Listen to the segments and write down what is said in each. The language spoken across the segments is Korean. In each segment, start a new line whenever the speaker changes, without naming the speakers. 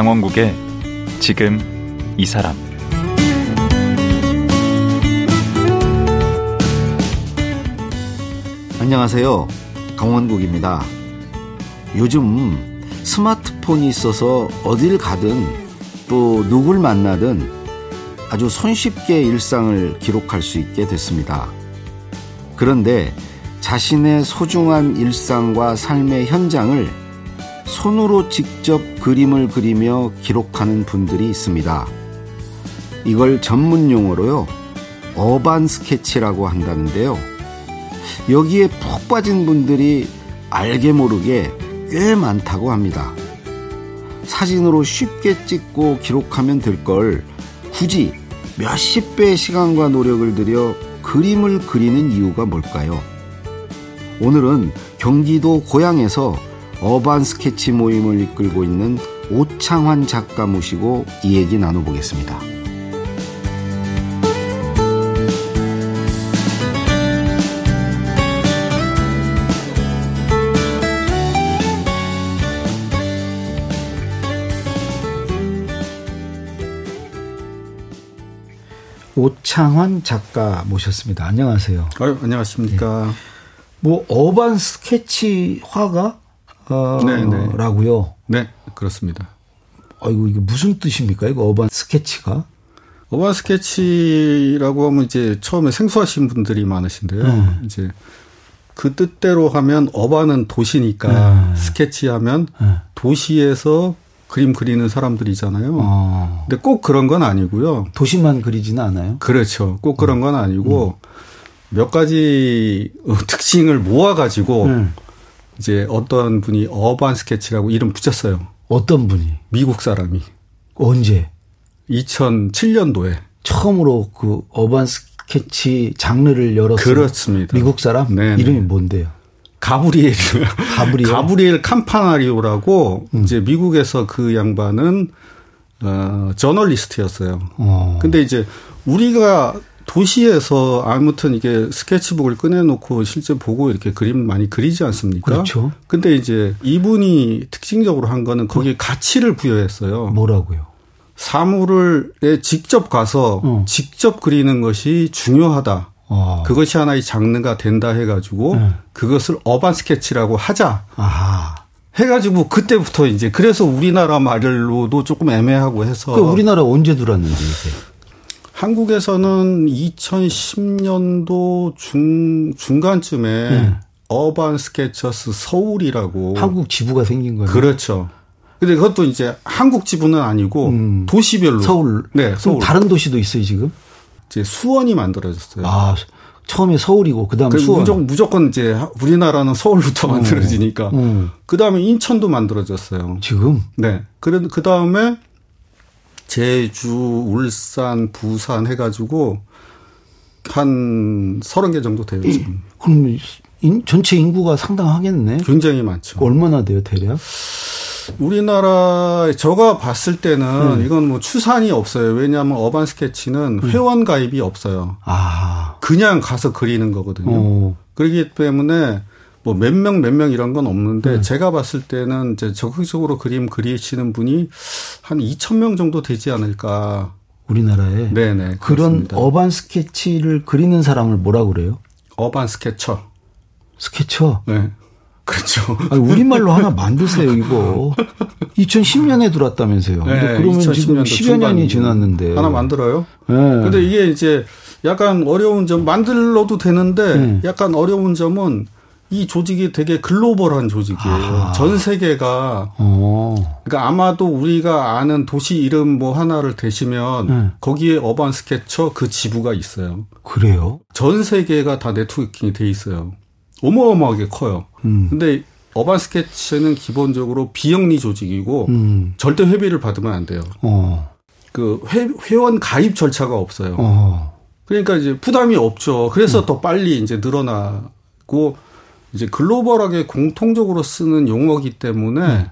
강원국의 지금 이 사람
안녕하세요. 강원국입니다. 요즘 스마트폰이 있어서 어딜 가든 또 누굴 만나든 아주 손쉽게 일상을 기록할 수 있게 됐습니다. 그런데 자신의 소중한 일상과 삶의 현장을 손으로 직접 그림을 그리며 기록하는 분들이 있습니다. 이걸 전문 용어로요, 어반 스케치라고 한다는데요. 여기에 푹 빠진 분들이 알게 모르게 꽤 많다고 합니다. 사진으로 쉽게 찍고 기록하면 될 걸 굳이 몇십 배의 시간과 노력을 들여 그림을 그리는 이유가 뭘까요? 오늘은 경기도 고향에서 어반 스케치 모임을 이끌고 있는 오창환 작가 모시고 이 얘기 나눠보겠습니다. 오창환 작가 모셨습니다. 안녕하세요.
아유, 안녕하십니까. 네.
뭐 urban sketch 화가 어, 네, 네. 라고요.
네, 그렇습니다.
아이고 이게 무슨 뜻입니까? 이거 urban sketch가?
urban sketch라고 하면 이제 처음에 생소하신 분들이 많으신데요. 음. 이제 그 뜻대로 하면 urban은 도시니까 음. 스케치하면 음. 도시에서 그림 그리는 사람들이잖아요. 어. 근데 꼭 그런 건 아니고요.
도시만 그리지는 않아요.
그렇죠. 꼭 그런 건 아니고 음. 몇 가지 특징을 모아가지고 음. 이제 어떤 분이 어반 스케치라고 이름 붙였어요.
어떤 분이?
미국 사람이.
언제?
2007년도에.
처음으로 그 어반 스케치 장르를 열었어요.
그렇습니다.
미국 사람? 네네. 이름이 뭔데요?
가브리엘. 가브리엘. 가브리엘 캄파나리오라고 음. 이제 미국에서 그 양반은 어, 저널리스트였어요. 어. 근데 이제 우리가 도시에서 아무튼 이게 스케치북을 꺼내놓고 실제 보고 이렇게 그림 많이 그리지 않습니까?
그렇죠.
근데 이제 이분이 특징적으로 한 거는 거기에 가치를 부여했어요.
뭐라고요?
사물을 직접 가서 어. 직접 그리는 것이 중요하다. 어. 그것이 하나의 장르가 된다 해가지고 네. 그것을 어반 스케치라고 하자. 아하. 해가지고 그때부터 이제 그래서 우리나라 말로도 조금 애매하고 해서.
그 우리나라 언제 들어왔는지 이게.
한국에서는 2010년도 중, 중간쯤에 네. 어반 스케쳐스 서울이라고.
한국 지부가 생긴 거예요.
그렇죠. 근데 그것도 이제 한국 지부는 아니고 음. 도시별로.
서울. 네, 서울. 다른 도시도 있어요, 지금?
이제 수원이 만들어졌어요.
아, 처음에 서울이고 그다음에 그 수원.
무조건, 무조건 이제 우리나라는 서울부터 어. 만들어지니까. 어. 그다음에 인천도 만들어졌어요.
지금?
네. 그래 그 다음에 제주, 울산, 부산 해가지고 한 서른 개 정도 돼요, 지금.
그럼 인, 전체 인구가 상당하겠네?
굉장히 많죠.
얼마나 돼요, 대략?
우리나라 제가 봤을 때는 음. 이건 뭐 추산이 없어요. 왜냐하면 어반 스케치는 음. 회원 가입이 없어요. 아. 그냥 가서 그리는 거거든요. 오. 그렇기 때문에 뭐 몇 명, 몇 명 이런 건 없는데 음. 제가 봤을 때는 이제 적극적으로 그림 그리시는 분이 한 2천 명 정도 되지 않을까.
우리나라에
네네
그런 그렇습니다. 어반 스케치를 그리는 사람을 뭐라 그래요?
어반 스케쳐.
스케쳐.
네. 그렇죠.
아니, 우리말로 하나 만드세요, 이거. 2010년에 들어왔다면서요. 네, 근데 그러면 지금 10여 년이 지났는데.
하나 만들어요? 네. 근데 이게 이제 약간 어려운 점, 만들어도 되는데 네. 약간 어려운 점은 이 조직이 되게 글로벌한 조직이에요. 아. 전 세계가. 어. 그러니까 아마도 우리가 아는 도시 이름 뭐 하나를 대시면 네. 거기에 어반 스케쳐 그 지부가 있어요.
그래요?
전 세계가 다 네트워킹이 돼 있어요. 어마어마하게 커요. 음. 근데 어반 스케치는 기본적으로 비영리 조직이고 음. 절대 회비를 받으면 안 돼요. 어. 그 회, 회원 가입 절차가 없어요. 어. 그러니까 이제 부담이 없죠. 그래서 음. 더 빨리 이제 늘어나고 이제 글로벌하게 공통적으로 쓰는 용어기 때문에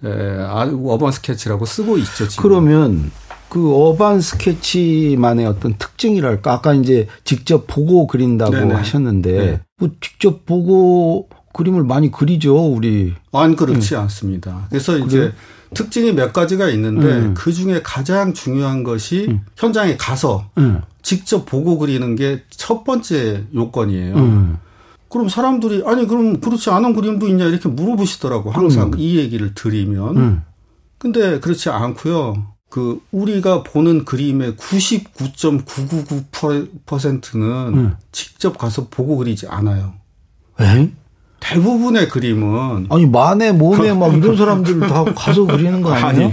네. 에, 아, 어반 스케치라고 쓰고 있죠. 지금.
그러면 그 어반 스케치만의 어떤 특징이랄까 아까 이제 직접 보고 그린다고 네네. 하셨는데 네. 뭐 직접 보고 그림을 많이 그리죠 우리
안 그렇지 음. 않습니다. 그래서 그래요? 이제 특징이 몇 가지가 있는데 음. 그 중에 가장 중요한 것이 음. 현장에 가서 음. 직접 보고 그리는 게 첫 번째 요건이에요. 음. 그럼 사람들이 아니 그럼 그렇지 않은 그림도 있냐 이렇게 물어보시더라고 항상 이 얘기를 드리면. 음. 근데 그렇지 않고요. 그 우리가 보는 그림의 99.999%는 음. 직접 가서 보고 그리지 않아요.
에?
대부분의 그림은
아니 만에 몸에 막 이런 사람들 다 가서 그리는 거 아니에요?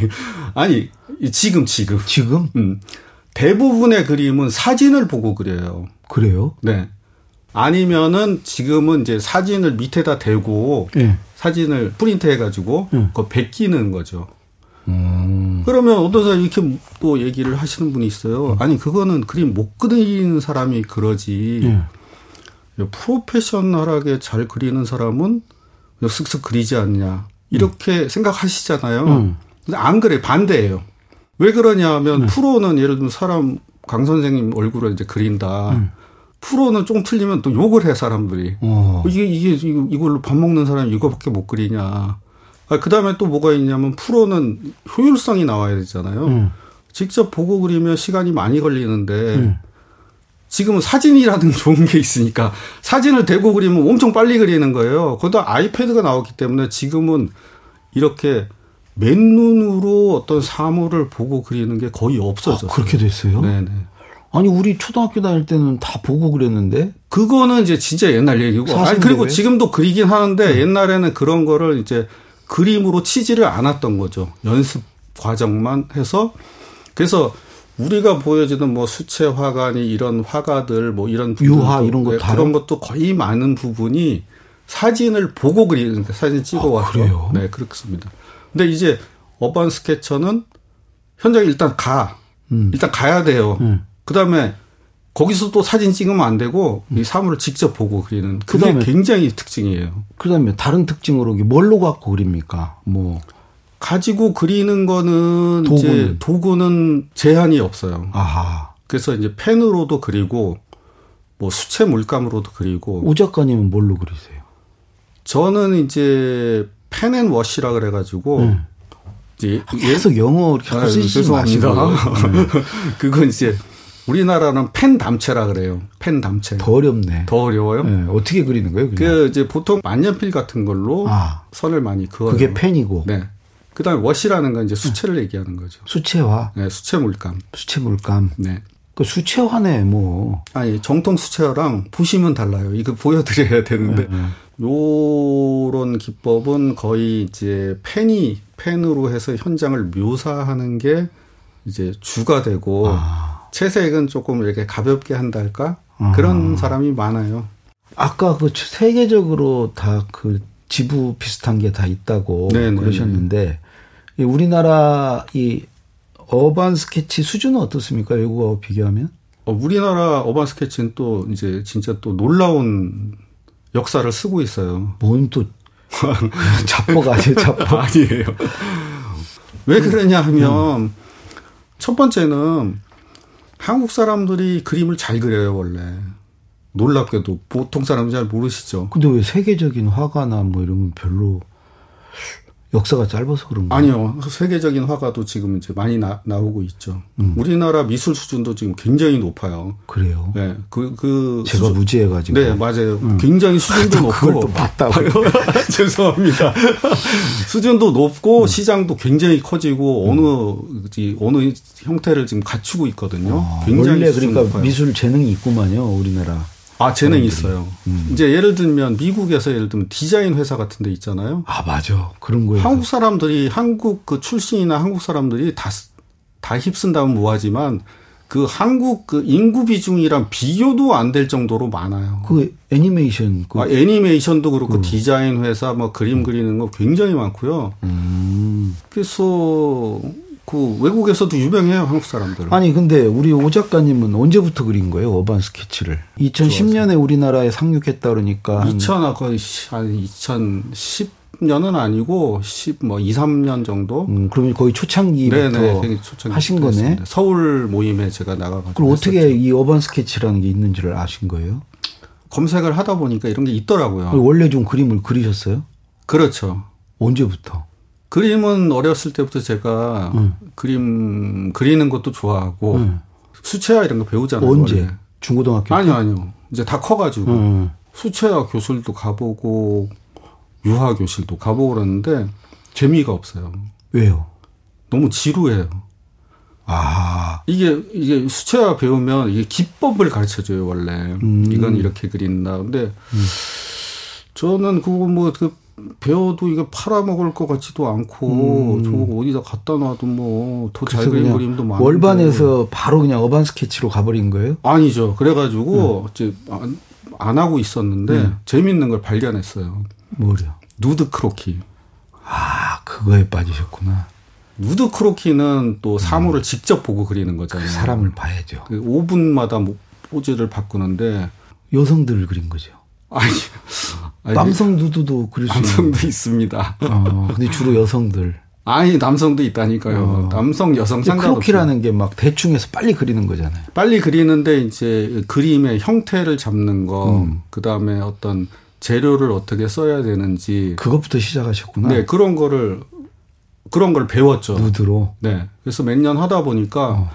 아니, 아니 지금 지금
지금
음. 대부분의 그림은 사진을 보고 그려요.
그래요?
네. 아니면은 지금은 이제 사진을 밑에다 대고 네. 사진을 프린트 해가지고 네. 그거 베끼는 거죠. 음. 그러면 어떤 사람 이렇게 또 얘기를 하시는 분이 있어요. 음. 아니 그거는 그림 못 그리는 사람이 그러지. 네. 프로페셔널하게 잘 그리는 사람은 쓱쓱 그리지 않냐. 이렇게 음. 생각하시잖아요. 음. 근데 안 그래. 반대예요. 왜 그러냐면 음. 프로는 예를 들면 사람 강 선생님 얼굴을 이제 그린다. 음. 프로는 좀 틀리면 또 욕을 해 사람들이. 어. 이게 이게 이걸로 밥 먹는 사람이 이거밖에 못 그리냐. 아, 그 다음에 또 뭐가 있냐면 프로는 효율성이 나와야 되잖아요. 음. 직접 보고 그리면 시간이 많이 걸리는데 음. 지금은 사진이라든 좋은 게 있으니까 사진을 대고 그리면 엄청 빨리 그리는 거예요. 거기다 아이패드가 나왔기 때문에 지금은 이렇게 맨눈으로 어떤 사물을 보고 그리는 게 거의 없어졌어요.
아, 그렇게 됐어요?
네네.
아니 우리 초등학교 다닐 때는 다 보고 그랬는데
그거는 이제 진짜 옛날 얘기고 아니 그리고 지금도 그리긴 하는데 네. 옛날에는 그런 거를 이제 그림으로 치지를 않았던 거죠. 연습 과정만 해서 그래서 우리가 보여지는 뭐 수채 화가니 이런 화가들 뭐 이런
유화 이런 것
그런 것도 거의 많은 부분이 사진을 보고 그리는 사진 찍어 와서 아, 네 그렇습니다. 근데 이제 어반 스케쳐는 현장에 일단 가 음. 일단 가야 돼요. 음. 그다음에 거기서 또 사진 찍으면 안 되고 음. 이 사물을 직접 보고 그리는 그게 그다음에, 굉장히 특징이에요.
그다음에 다른 특징으로 뭘로 갖고 그립니까? 뭐
가지고 그리는 거는 도구는. 이제 도구는 제한이 없어요.
아하.
그래서 이제 펜으로도 그리고 뭐 수채 물감으로도 그리고
오 작가님은 뭘로 그리세요?
저는 이제 펜앤 워시라 그래가지고 음.
이제 계속 영어 계속 쓰시지 마시고
그건 이제 우리나라는 펜 담체라 그래요. 펜 담체.
더 어렵네.
더 어려워요? 네,
어떻게 그리는 거예요?
그냥? 그 이제 보통 만년필 같은 걸로 아, 선을 많이 그어요.
그게 펜이고.
네. 그다음에 워시라는 건 이제 수채를 네. 얘기하는 거죠.
수채화.
네, 수채 물감.
수채 물감.
네.
그 수채화네 뭐.
아니 정통 수채화랑 보시면 달라요. 이거 보여드려야 되는데 네, 네. 요런 기법은 거의 이제 펜이 펜으로 해서 현장을 묘사하는 게 이제 주가 되고 아. 채색은 조금 이렇게 가볍게 한달까 아. 그런 사람이 많아요.
아까 그 세계적으로 다 그 지부 비슷한 게 다 있다고 네네네. 그러셨는데 우리나라 이 어반 스케치 수준은 어떻습니까? 외국하고 비교하면?
어, 우리나라 어반 스케치는 또 이제 진짜 또 놀라운 역사를 쓰고 있어요.
뭔또 자뻑 아니에요, 자뻑.
아니에요. 왜 그러냐 하면 음. 첫 번째는 한국 사람들이 그림을 잘 그려요, 원래. 놀랍게도 보통 사람은 잘 모르시죠.
근데 왜 세계적인 화가나 뭐 이런 건 별로 역사가 짧아서 그런 가요?
아니요. 세계적인 화가도 지금 이제 많이 나, 나오고 있죠. 음. 우리나라 미술 수준도 지금 굉장히 높아요.
그래요?
네. 그, 그.
제가 수준, 무지해가지고.
네, 맞아요. 음. 굉장히 수준도 높고.
그걸 또 맞다고.
죄송합니다. 수준도 높고 음. 시장도 굉장히 커지고 음. 어느, 어느 형태를 지금 갖추고 있거든요.
아, 굉장히 원래 그러니까 높아요. 미술 재능이 있구만요. 우리나라.
아, 재능이 있어요. 음. 이제 예를 들면 미국에서 예를 들면 디자인 회사 같은 데 있잖아요.
아, 맞아. 그런 거예요.
한국 사람들이 한국 그 출신이나 한국 사람들이 다, 다 휩쓴다면 뭐하지만 그 한국 그 인구 비중이랑 비교도 안 될 정도로 많아요.
그 애니메이션. 그
아, 애니메이션도 그렇고 그. 디자인 회사 뭐 그림 음. 그리는 거 굉장히 많고요.
음.
그래서 그 외국에서도 유명해요 한국 사람들.
아니 근데 우리 오 작가님은 언제부터 그린 거예요 어반 스케치를? 2010년에 우리나라에 상륙했다 그러니까
2000아 거의 한 2010 년은 아니고 10뭐 2, 3년 정도.
음, 그러면 거의 초창기부터 네네, 초창기 하신 거네.
서울 모임에 제가 나가가지고.
그럼 어떻게 이 어반 스케치라는 게 있는지를 아신 거예요?
검색을 하다 보니까 이런 게 있더라고요.
원래 좀 그림을 그리셨어요?
그렇죠.
언제부터?
그림은 어렸을 때부터 제가 음. 그림 그리는 것도 좋아하고 음. 수채화 이런 거 배우잖아요.
언제? 원래. 중고등학교?
아니요, 아니요. 이제 다 커가지고 음. 수채화 교실도 가보고 유화 교실도 가보고 그러는데 재미가 없어요.
왜요?
너무 지루해요. 아. 이게, 이게 수채화 배우면 이게 기법을 가르쳐 줘요, 원래. 음. 이건 이렇게 그린다. 근데 음. 저는 그거 뭐, 그, 배워도 이게 팔아먹을 것 같지도 않고, 음. 저거 어디다 갖다 놔도 뭐, 더 잘 그린 그림도 많고.
월반에서 바로 그냥 urban sketch로 가버린 거예요?
아니죠. 그래가지고, 음. 이제 안, 안, 하고 있었는데, 음. 재밌는 걸 발견했어요.
뭐요?
누드 크로키.
아, 그거에 빠지셨구나.
누드 크로키는 또 사물을 음. 직접 보고 그리는 거잖아요. 그
사람을 봐야죠.
5분마다 그 포즈를 바꾸는데
여성들을 그린 거죠.
아니,
아니 남성 누드도 그릴 수
남성도 있습니다.
어, 근데 주로 여성들.
아니 남성도 있다니까요. 어. 남성 여성 상관없이.
크로키라는 게 막 대충 해서 빨리 그리는 거잖아요.
빨리 그리는데 이제 그림의 형태를 잡는 거, 음. 그 다음에 어떤 재료를 어떻게 써야 되는지
그것부터 시작하셨구나.
네, 그런 거를 그런 걸 배웠죠.
누드로.
네. 그래서 몇 년 하다 보니까 어.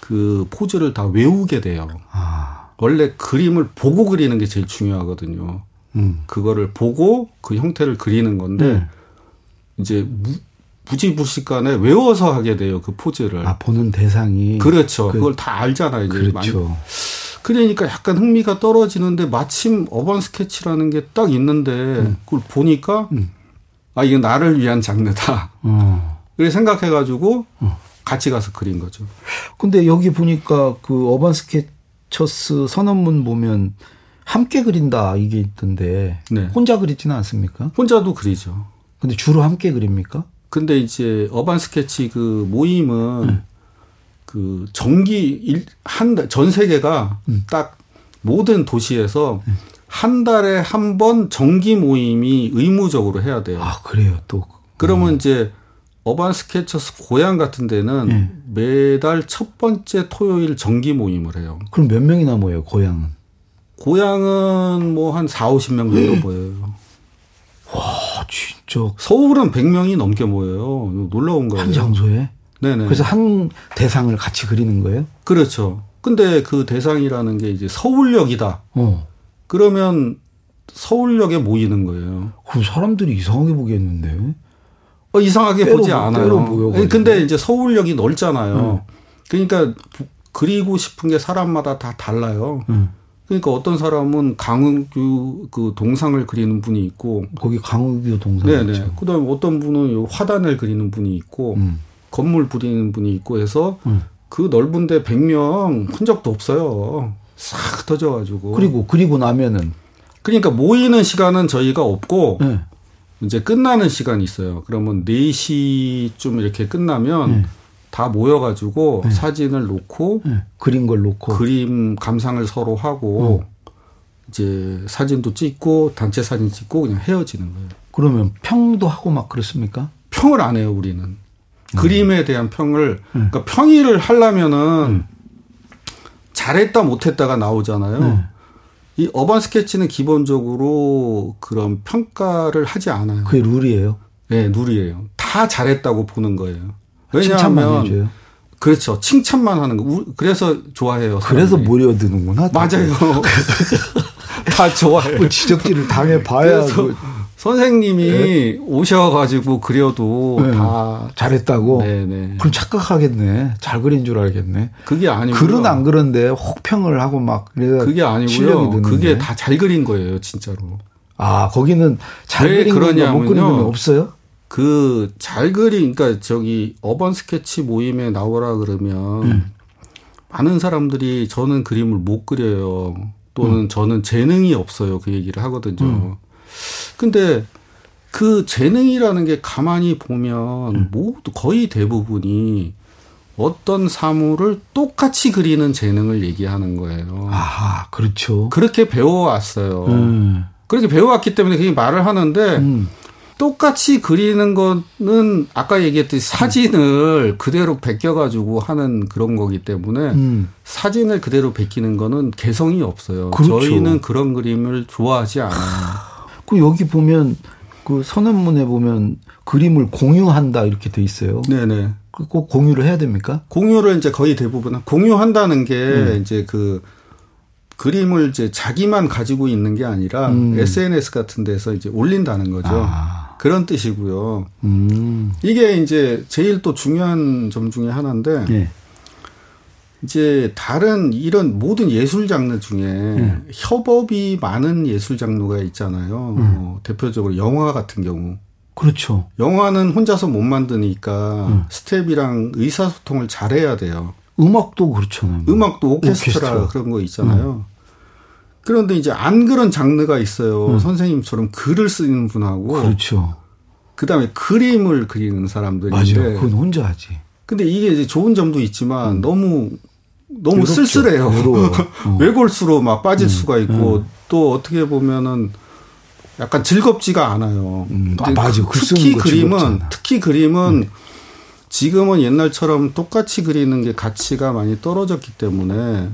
그 포즈를 다 외우게 돼요. 아. 원래 그림을 보고 그리는 게 제일 중요하거든요. 음. 그거를 보고 그 형태를 그리는 건데 음. 이제 무, 무지부식간에 외워서 하게 돼요 그 포즈를.
아 보는 대상이.
그렇죠. 그, 걸다 알잖아요. 이제
그렇죠. 많이.
그러니까 약간 흥미가 떨어지는데 마침 어반 스케치라는 게 딱 있는데 음. 그걸 보니까 음. 아, 이게 나를 위한 장르다. 어. 그래 생각해가지고 어. 같이 가서 그린 거죠.
근데 여기 보니까 그 Urban Sketchers 선언문 보면 함께 그린다 이게 있던데 네. 혼자 그리지는 않습니까?
혼자도 그리죠.
근데 주로 함께 그립니까?
근데 이제 urban sketch 그 모임은 음. 그 정기 한 전 세계가 음. 딱 모든 도시에서 음. 한 달에 한 번 정기 모임이 의무적으로 해야 돼요.
아, 그래요. 또.
그러면 음. 이제 어반 스케쳐스 고향 같은 데는 네. 매달 첫 번째 토요일 정기 모임을 해요.
그럼 몇 명이나 모여요, 고향은?
고향은 뭐 한 4, 50명 정도 네. 모여요.
와, 진짜.
서울은 100명이 넘게 모여요. 놀라운 거예요.
한 장소에? 네네. 그래서 한 대상을 같이 그리는 거예요?
그렇죠. 근데 그 대상이라는 게 이제 서울역이다. 어. 그러면 서울역에 모이는 거예요.
그럼 사람들이 이상하게 보겠는데?
어, 이상하게 보지 않아요. 보여, 근데 이제 서울역이 넓잖아요. 음. 그러니까 그리고 싶은 게 사람마다 다 달라요. 음. 그러니까 어떤 사람은 강은규 그 동상을 그리는 분이 있고
거기 강은규 동상
네네. 그다음에 어떤 분은 화단을 그리는 분이 있고 음. 건물 부리는 분이 있고 해서 음. 그 넓은데 100명 흔적도 없어요. 싹 터져가지고.
그리고 그리고 나면은
그러니까 모이는 시간은 저희가 없고 네. 이제 끝나는 시간이 있어요. 그러면 4시쯤 이렇게 끝나면 네. 다 모여가지고 네. 사진을 놓고 네.
그린 걸 놓고
그림 감상을 서로 하고 어. 이제 사진도 찍고 단체 사진 찍고 그냥 헤어지는 거예요.
그러면 평도 하고 막 그렇습니까?
평을 안 해요 우리는. 음. 그림에 대한 평을 그러니까 평의를 하려면은 음. 잘했다 못했다가 나오잖아요. 네. 이 어반 스케치는 기본적으로 그런 평가를 하지 않아요.
그게 룰이에요?
네, 룰이에요. 다 잘했다고 보는 거예요. 왜냐하면 그렇죠. 칭찬만 하는 거. 그래서 좋아해요.
사람들이. 그래서 몰려드는구나.
맞아요. 다 좋아해요.
뭐 지적질을 당해 봐야.
선생님이 네. 오셔가지고 그려도 네. 다
잘했다고. 네네. 그럼 착각하겠네. 잘 그린 줄 알겠네.
그게 아니고
글은 안 그런데 혹평을 하고 막
그게 아니고요. 그게 다 잘 그린 거예요, 진짜로.
아 거기는 잘 그린 거냐 못 그린 건 없어요?
그 잘 그린 그러니까 저기 어반 스케치 모임에 나오라 그러면 음. 많은 사람들이 저는 그림을 못 그려요. 또는 음. 저는 재능이 없어요. 그 얘기를 하거든요. 음. 근데 그 재능이라는 게 가만히 보면 음. 모두 거의 대부분이 어떤 사물을 똑같이 그리는 재능을 얘기하는 거예요.
아, 그렇죠.
그렇게 배워왔어요. 음. 그렇게 배워왔기 때문에 그게 말을 하는데 음. 똑같이 그리는 거는 아까 얘기했듯이 사진을 그대로 베껴가지고 하는 그런 거기 때문에 음. 사진을 그대로 베끼는 거는 개성이 없어요. 그렇죠. 저희는 그런 그림을 좋아하지 않아요.
그 여기 보면 그 선언문에 보면 그림을 공유한다 이렇게 돼 있어요.
네네.
그꼭 공유를 해야 됩니까?
공유를 이제 거의 대부분 공유한다는 게 음. 이제 그 그림을 이제 자기만 가지고 있는 게 아니라 음. SNS 같은 데서 이제 올린다는 거죠. 아. 그런 뜻이고요. 음. 이게 이제 제일 또 중요한 점 중에 하나인데 네. 이제 다른 이런 모든 예술 장르 중에 음. 협업이 많은 예술 장르가 있잖아요. 음. 어, 대표적으로 영화 같은 경우.
그렇죠.
영화는 혼자서 못 만드니까 음. 스텝이랑 의사소통을 잘해야 돼요.
음악도 그렇잖아요.
음악도 오케스트라, 오케스트라. 그런 거 있잖아요. 음. 그런데 이제 안 그런 장르가 있어요. 음. 선생님처럼 글을 쓰는 분하고.
그렇죠.
그 다음에 그림을 그리는 사람들인데.
맞아요. 그건 혼자 하지.
근데 이게 이제 좋은 점도 있지만 음. 너무 너무 외롭죠. 쓸쓸해요. 어. 외골수로 막 빠질 음. 수가 있고 음. 또 어떻게 보면은 약간 즐겁지가 않아요.
음, 아, 맞아.
특히 그림은 즐겁잖아. 특히 그림은 음. 지금은 옛날처럼 똑같이 그리는 게 가치가 많이 떨어졌기 때문에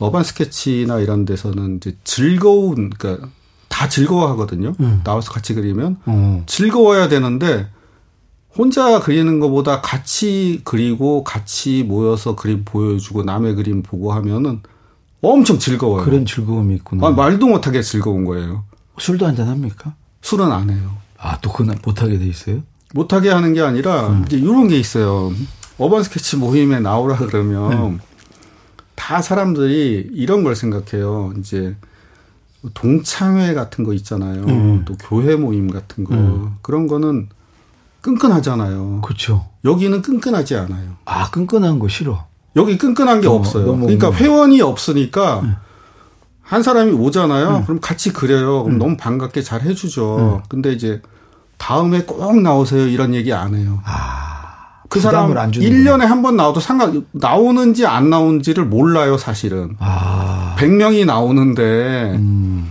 어반 스케치나 이런 데서는 이제 즐거운 그러니까 다 즐거워하거든요. 음. 나와서 같이 그리면 음. 즐거워야 되는데 혼자 그리는 것보다 같이 그리고 같이 모여서 그림 보여주고 남의 그림 보고 하면은 엄청 즐거워요.
그런 즐거움이 있구나.
아, 말도 못하게 즐거운 거예요.
술도 한잔 합니까?
술은 안 해요.
아, 또 그건 못하게 돼 있어요?
못하게 하는 게 아니라 음. 이제 이런 게 있어요. 어반 스케치 모임에 나오라 그러면 네. 다 사람들이 이런 걸 생각해요. 이제 동창회 같은 거 있잖아요. 음. 또 교회 모임 같은 거 음. 그런 거는 끈끈하잖아요.
그렇죠.
여기는 끈끈하지 않아요.
아 끈끈한 거 싫어.
여기 끈끈한 게 어, 없어요. 그러니까 회원이 없으니까 네. 한 사람이 오잖아요. 네. 그럼 같이 그려요. 그럼 음. 너무 반갑게 잘 해주죠. 음. 근데 이제 다음에 꼭 나오세요 이런 얘기 안 해요. 아. 그 사람 안 1년에 한 번 나와도 상관 나오는지 안 나오는지를 몰라요, 사실은. 아. 100명이 나오는데 음.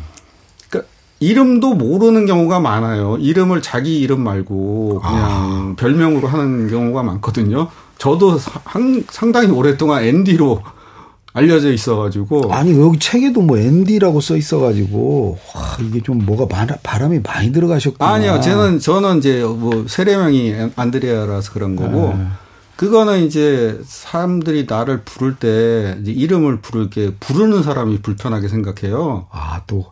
그러니까 이름도 모르는 경우가 많아요. 이름을 자기 이름 말고 그냥 아. 별명으로 하는 경우가 많거든요. 저도 상, 상당히 오랫동안 앤디로 알려져 있어가지고
아니 여기 책에도 뭐 앤디라고 써 있어가지고 와, 이게 좀 뭐가 바람이 많이 들어가셨구나.
아니요, 저는 저는 이제 뭐 세례명이 안드레아라서 그런 거고 네. 그거는 이제 사람들이 나를 부를 때 이름을 부를 게 부르는 사람이 불편하게 생각해요.
아또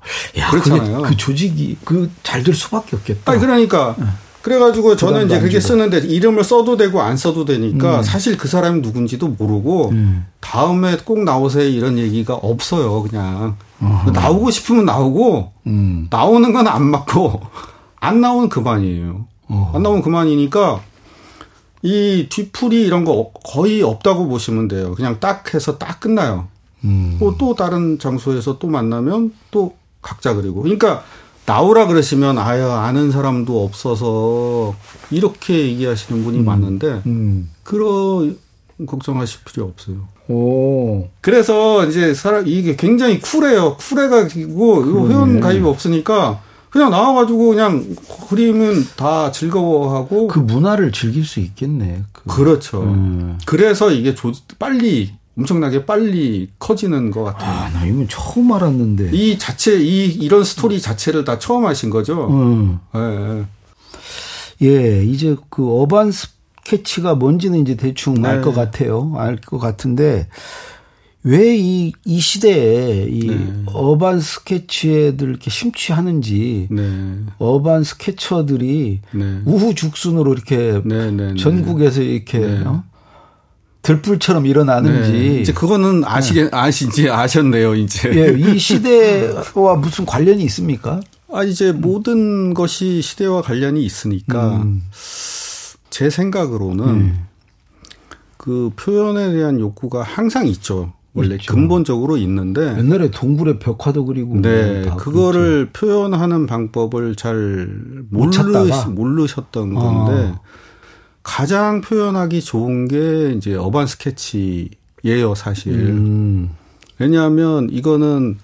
그렇잖아요. 그 조직이 그 잘 될 수밖에 없겠다.
아니 그러니까. 네. 그래가지고 저는 이제 그렇게 쓰는데 이름을 써도 되고 안 써도 되니까 음. 사실 그 사람이 누군지도 모르고 음. 다음에 꼭 나오세요 이런 얘기가 없어요 그냥 어허. 나오고 싶으면 나오고 음. 나오는 건 안 맞고 안 나오면 그만이에요 어허. 안 나오면 그만이니까 이 뒤풀이 이런 거 거의 없다고 보시면 돼요 그냥 딱 해서 딱 끝나요 음. 또 다른 장소에서 또 만나면 또 각자 그리고 그러니까 나오라 그러시면 아유 아는 사람도 없어서 이렇게 얘기하시는 분이 음. 많은데 음. 그런 걱정하실 필요 없어요. 오. 그래서 이제 사람 이게 굉장히 쿨해요. 쿨해가지고 이 회원 가입이 없으니까 그냥 나와가지고 그냥 그림은 다 즐거워하고
그 문화를 즐길 수 있겠네.
그. 렇죠 음. 그래서 이게 조, 빨리 엄청나게 빨리 커지는 것 같아요.
아, 나 이건 처음 알았는데.
이 자체, 이, 이런 스토리 자체를 다 처음 하신 거죠? 음. 예,
예. 이제 그 urban sketch가 뭔지는 이제 대충 네. 알것 같아요. 알 것 같은데, 왜 이, 이 시대에 이 네. urban sketch에들 이렇게 심취하는지, 네. 어반 스케쳐들이 네. 우후죽순으로 이렇게 네, 네, 전국에서 이렇게, 어? 들불처럼 일어나는지 네.
이제 그거는 아시게 네. 아시지 아셨네요 이제
예, 이 시대와 무슨 관련이 있습니까?
아 이제 음. 모든 것이 시대와 관련이 있으니까 음. 제 생각으로는 음. 그 표현에 대한 욕구가 항상 있죠. 원래 있죠. 근본적으로 있는데
옛날에 동굴의 벽화도 그리고
네 그거를 그렇죠. 표현하는 방법을 잘 모르, 모르셨던 건데 아. 가장 표현하기 좋은 게 이제 어반 스케치예요, 사실. 음. 왜냐하면 이거는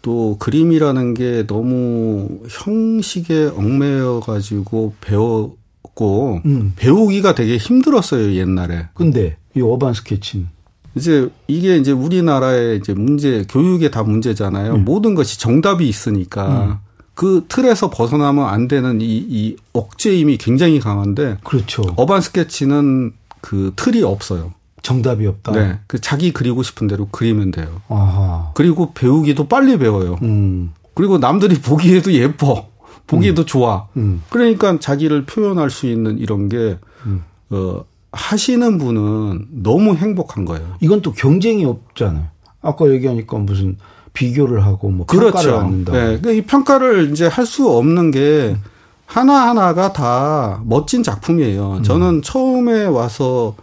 또 그림이라는 게 너무 형식에 얽매여 가지고 배웠고 음. 배우기가 되게 힘들었어요, 옛날에.
근데 이 어반 스케치는
이제 이게 이제 우리나라의 이제 문제 교육에 다 문제잖아요. 음. 모든 것이 정답이 있으니까 음. 그 틀에서 벗어나면 안 되는 이, 이 억제임이 굉장히 강한데.
그렇죠.
어반 스케치는 그 틀이 없어요.
정답이 없다.
네. 그 자기 그리고 싶은 대로 그리면 돼요.
아하.
그리고 배우기도 빨리 배워요. 음. 그리고 남들이 보기에도 예뻐. 보기에도 음. 좋아. 음. 그러니까 자기를 표현할 수 있는 이런 게, 음. 어, 하시는 분은 너무 행복한 거예요.
이건 또 경쟁이 없잖아요. 아까 얘기하니까 무슨 비교를 하고 뭐 평가를 그렇죠. 받는다. 네.
그러니까 이 평가를 이제 할 수 없는 게 하나 하나가 다 멋진 작품이에요. 음. 저는 처음에 와서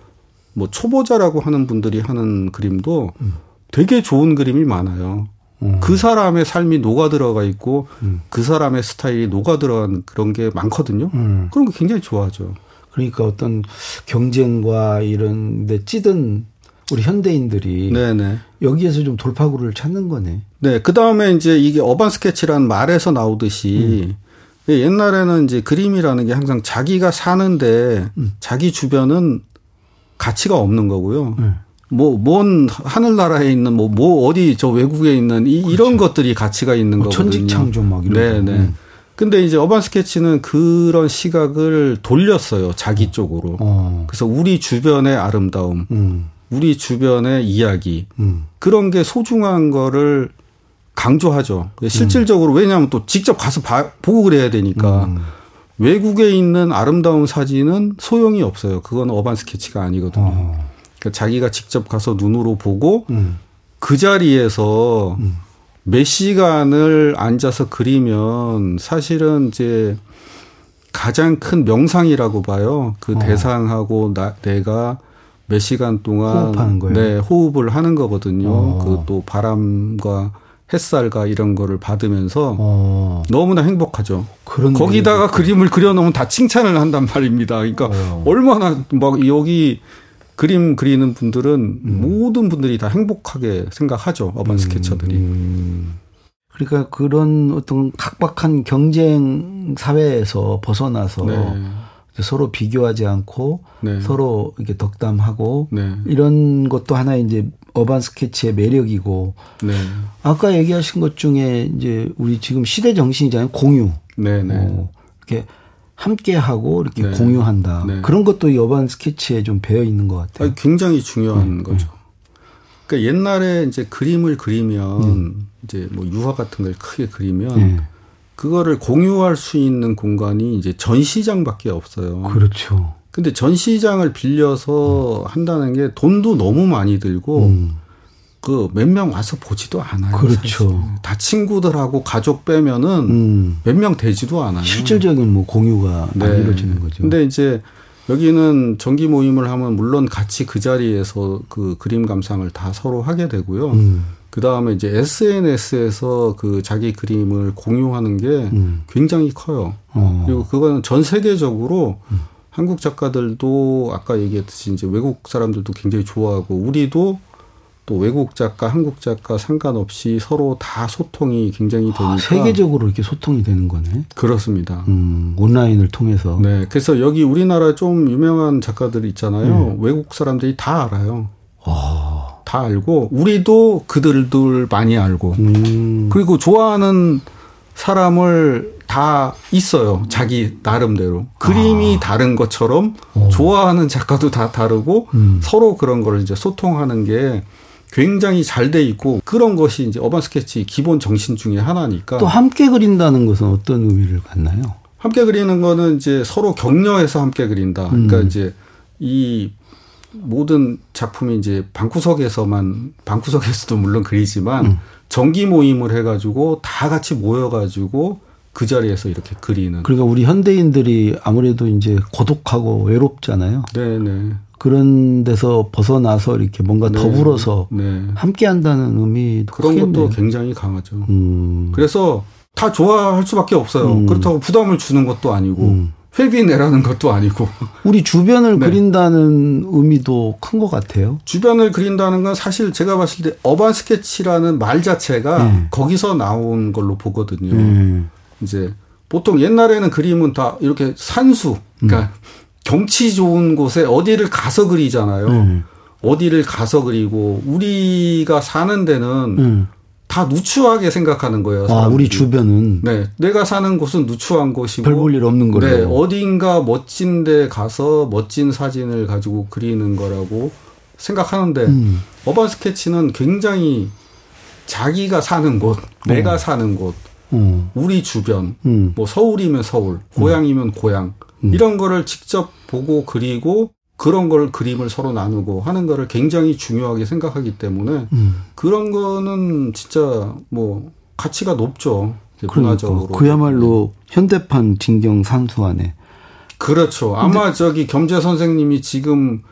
뭐 초보자라고 하는 분들이 하는 그림도 음. 되게 좋은 그림이 많아요. 음. 그 사람의 삶이 녹아 들어가 있고 음. 그 사람의 스타일이 녹아 들어간 그런 게 많거든요. 음. 그런 거 굉장히 좋아하죠.
그러니까 어떤 경쟁과 이런 데 찌든 우리 현대인들이 네네. 여기에서 좀 돌파구를 찾는 거네.
네, 그 다음에 이제 이게 어반 스케치란 말에서 나오듯이 음. 옛날에는 이제 그림이라는 게 항상 자기가 사는데 음. 자기 주변은 가치가 없는 거고요. 음. 뭐, 뭔 하늘나라에 있는 뭐, 뭐 어디 저 외국에 있는 이, 그렇죠. 이런 것들이 가치가 있는 뭐 거거든요.
천직창조 막 이런
네, 네. 음. 근데 이제 어반 스케치는 그런 시각을 돌렸어요. 자기 쪽으로. 어. 그래서 우리 주변의 아름다움, 음. 우리 주변의 이야기, 음. 그런 게 소중한 거를 강조하죠. 실질적으로 왜냐하면 또 직접 가서 봐, 보고 그래야 되니까. 음. 외국에 있는 아름다운 사진은 소용이 없어요. 그건 어반 스케치가 아니거든요. 어. 그러니까 자기가 직접 가서 눈으로 보고 음. 그 자리에서 음. 몇 시간을 앉아서 그리면 사실은 이제 가장 큰 명상이라고 봐요. 그 어. 대상하고 나, 내가 몇 시간 동안
호흡하는 거예요.
네, 호흡을 하는 거거든요. 어. 그또 바람과 햇살과 이런 거를 받으면서 어. 너무나 행복하죠. 거기다가 그림을 그려놓으면 다 칭찬을 한단 말입니다. 그러니까 어. 얼마나 막 여기 그림 그리는 분들은 음. 모든 분들이 다 행복하게 생각하죠. 어반 음. 스케쳐들이. 음.
그러니까 그런 어떤 각박한 경쟁 사회에서 벗어나서 네. 서로 비교하지 않고 네. 서로 이렇게 덕담하고 네. 이런 것도 하나의 이제 어반 스케치의 매력이고 네. 아까 얘기하신 것 중에 이제 우리 지금 시대 정신이잖아요 공유. 네, 네. 어, 이렇게 함께 하고 이렇게 네. 공유한다. 네. 그런 것도 이 어반 스케치에 좀 배어 있는 것 같아요. 아니,
굉장히 중요한 네. 거죠. 그러니까 옛날에 이제 그림을 그리면 음. 이제 뭐 유화 같은 걸 크게 그리면 네. 그거를 공유할 수 있는 공간이 이제 전시장밖에 없어요.
그렇죠.
근데 전시장을 빌려서 음. 한다는 게 돈도 너무 많이 들고 음. 그몇 명 와서 보지도 않아요.
그렇죠. 사실.
다 친구들하고 가족 빼면은 음. 몇명 되지도 않아요.
실질적인 뭐 공유가 네. 안 이루어지는 거죠.
근데 이제 여기는 정기 모임을 하면 물론 같이 그 자리에서 그 그림 감상을 다 서로 하게 되고요. 음. 그 다음에 이제 SNS에서 그 자기 그림을 공유하는 게 음. 굉장히 커요. 어. 그리고 그거는 전 세계적으로 음. 한국 작가들도 아까 얘기했듯이 이제 외국 사람들도 굉장히 좋아하고 우리도 또 외국 작가, 한국 작가 상관없이 서로 다 소통이 굉장히 아, 되니까 아,
세계적으로 이렇게 소통이 되는 거네.
그렇습니다.
음, 온라인을 통해서.
네, 그래서 여기 우리나라 좀 유명한 작가들 있잖아요. 음. 외국 사람들이 다 알아요. 와. 다 알고 우리도 그들들 많이 알고 음. 그리고 좋아하는 사람을 다 있어요. 자기 나름대로. 그림이 아. 다른 것처럼 오. 좋아하는 작가도 다 다르고 음. 서로 그런 걸 이제 소통하는 게 굉장히 잘 돼 있고 그런 것이 이제 어반 스케치 기본 정신 중에 하나니까
또 함께 그린다는 것은 어떤 의미를 갖나요?
함께 그리는 거는 이제 서로 격려해서 함께 그린다. 그러니까 음. 이제 이 모든 작품이 이제 방구석에서만 방구석에서도 물론 그리지만 음. 정기 모임을 해가지고 다 같이 모여가지고 그 자리에서 이렇게 그리는.
그러니까 우리 현대인들이 아무래도 이제 고독하고 외롭잖아요.
네네.
그런 데서 벗어나서 이렇게 뭔가 네. 더불어서 네. 함께 한다는 의미도
그런 크겠네요. 것도 굉장히 강하죠. 음. 그래서 다 좋아할 수밖에 없어요. 음. 그렇다고 부담을 주는 것도 아니고 음. 회비 내라는 것도 아니고.
우리 주변을 네. 그린다는 의미도 큰 것 같아요.
주변을 그린다는 건 사실 제가 봤을 때 어반 스케치라는 말 자체가 네. 거기서 나온 걸로 보거든요. 네. 이제 보통 옛날에는 그림은 다 이렇게 산수, 그러니까 음. 경치 좋은 곳에 어디를 가서 그리잖아요. 음. 어디를 가서 그리고 우리가 사는 데는 음. 다 누추하게 생각하는 거예요.
사람들이. 아, 우리 주변은.
네. 내가 사는 곳은 누추한 곳이고.
별 볼 일 없는 거예요. 네.
어딘가 멋진 데 가서 멋진 사진을 가지고 그리는 거라고 생각하는데, 음. 어반 스케치는 굉장히 자기가 사는 곳, 내가 어. 사는 곳, 어. 우리 주변, 음. 뭐 서울이면 서울, 고향이면 음. 고향, 음. 이런 거를 직접 보고 그리고 그런 걸 그림을 서로 나누고 하는 거를 굉장히 중요하게 생각하기 때문에 음. 그런 거는 진짜 뭐 가치가 높죠.
그러니까, 문화적으로. 그야말로 네. 현대판 진경 산수하네.
그렇죠. 아마 저기 겸재 선생님이 지금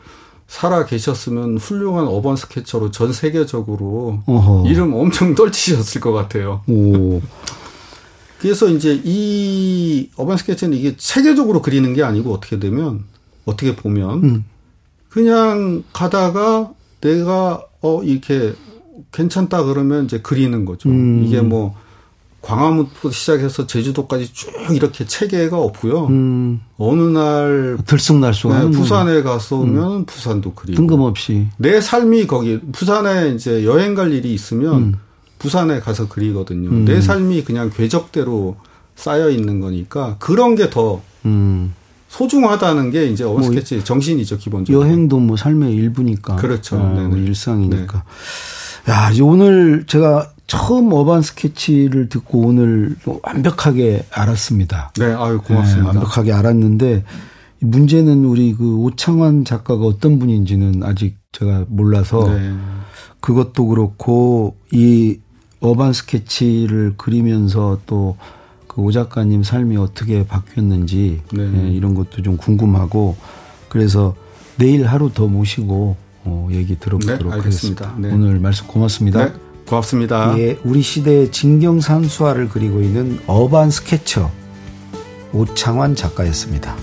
살아 계셨으면 훌륭한 어반 스케쳐로 전 세계적으로 어허. 이름 엄청 떨치셨을 것 같아요. 오. 그래서 이제 이 어반 스케치는 이게 체계적으로 그리는 게 아니고 어떻게 되면 어떻게 보면 음. 그냥 가다가 내가 어 이렇게 괜찮다 그러면 이제 그리는 거죠. 음. 이게 뭐 광화문부터 시작해서 제주도까지 쭉 이렇게 체계가 없고요. 음. 어느 날
들쑥날쑥 네,
부산에 갔으면 음. 부산도 그리고
뜬금없이
내 삶이 거기 부산에 이제 여행 갈 일이 있으면 음. 부산에 가서 그리거든요. 음. 내 삶이 그냥 궤적대로 쌓여 있는 거니까 그런 게더 음. 소중하다는 게 이제 어반 스케치 뭐 정신이죠 기본적으로.
여행도 뭐 삶의 일부니까.
그렇죠.
아, 네, 일상이니까. 네. 야, 오늘 제가 처음 어반 스케치를 듣고 오늘 완벽하게 알았습니다.
네, 아유 고맙습니다.
네, 완벽하게 알았는데 문제는 우리 그 오창환 작가가 어떤 분인지는 아직 제가 몰라서 네. 그것도 그렇고 이 어반 스케치를 그리면서 또 오 작가님 삶이 어떻게 바뀌었는지 네. 예, 이런 것도 좀 궁금하고 그래서 내일 하루 더 모시고 어, 얘기 들어보도록 네, 하겠습니다. 네. 오늘 말씀 고맙습니다. 네,
고맙습니다.
예, 우리 시대의 진경산 수화를 그리고 있는 어반 스케쳐 오창환 작가였습니다.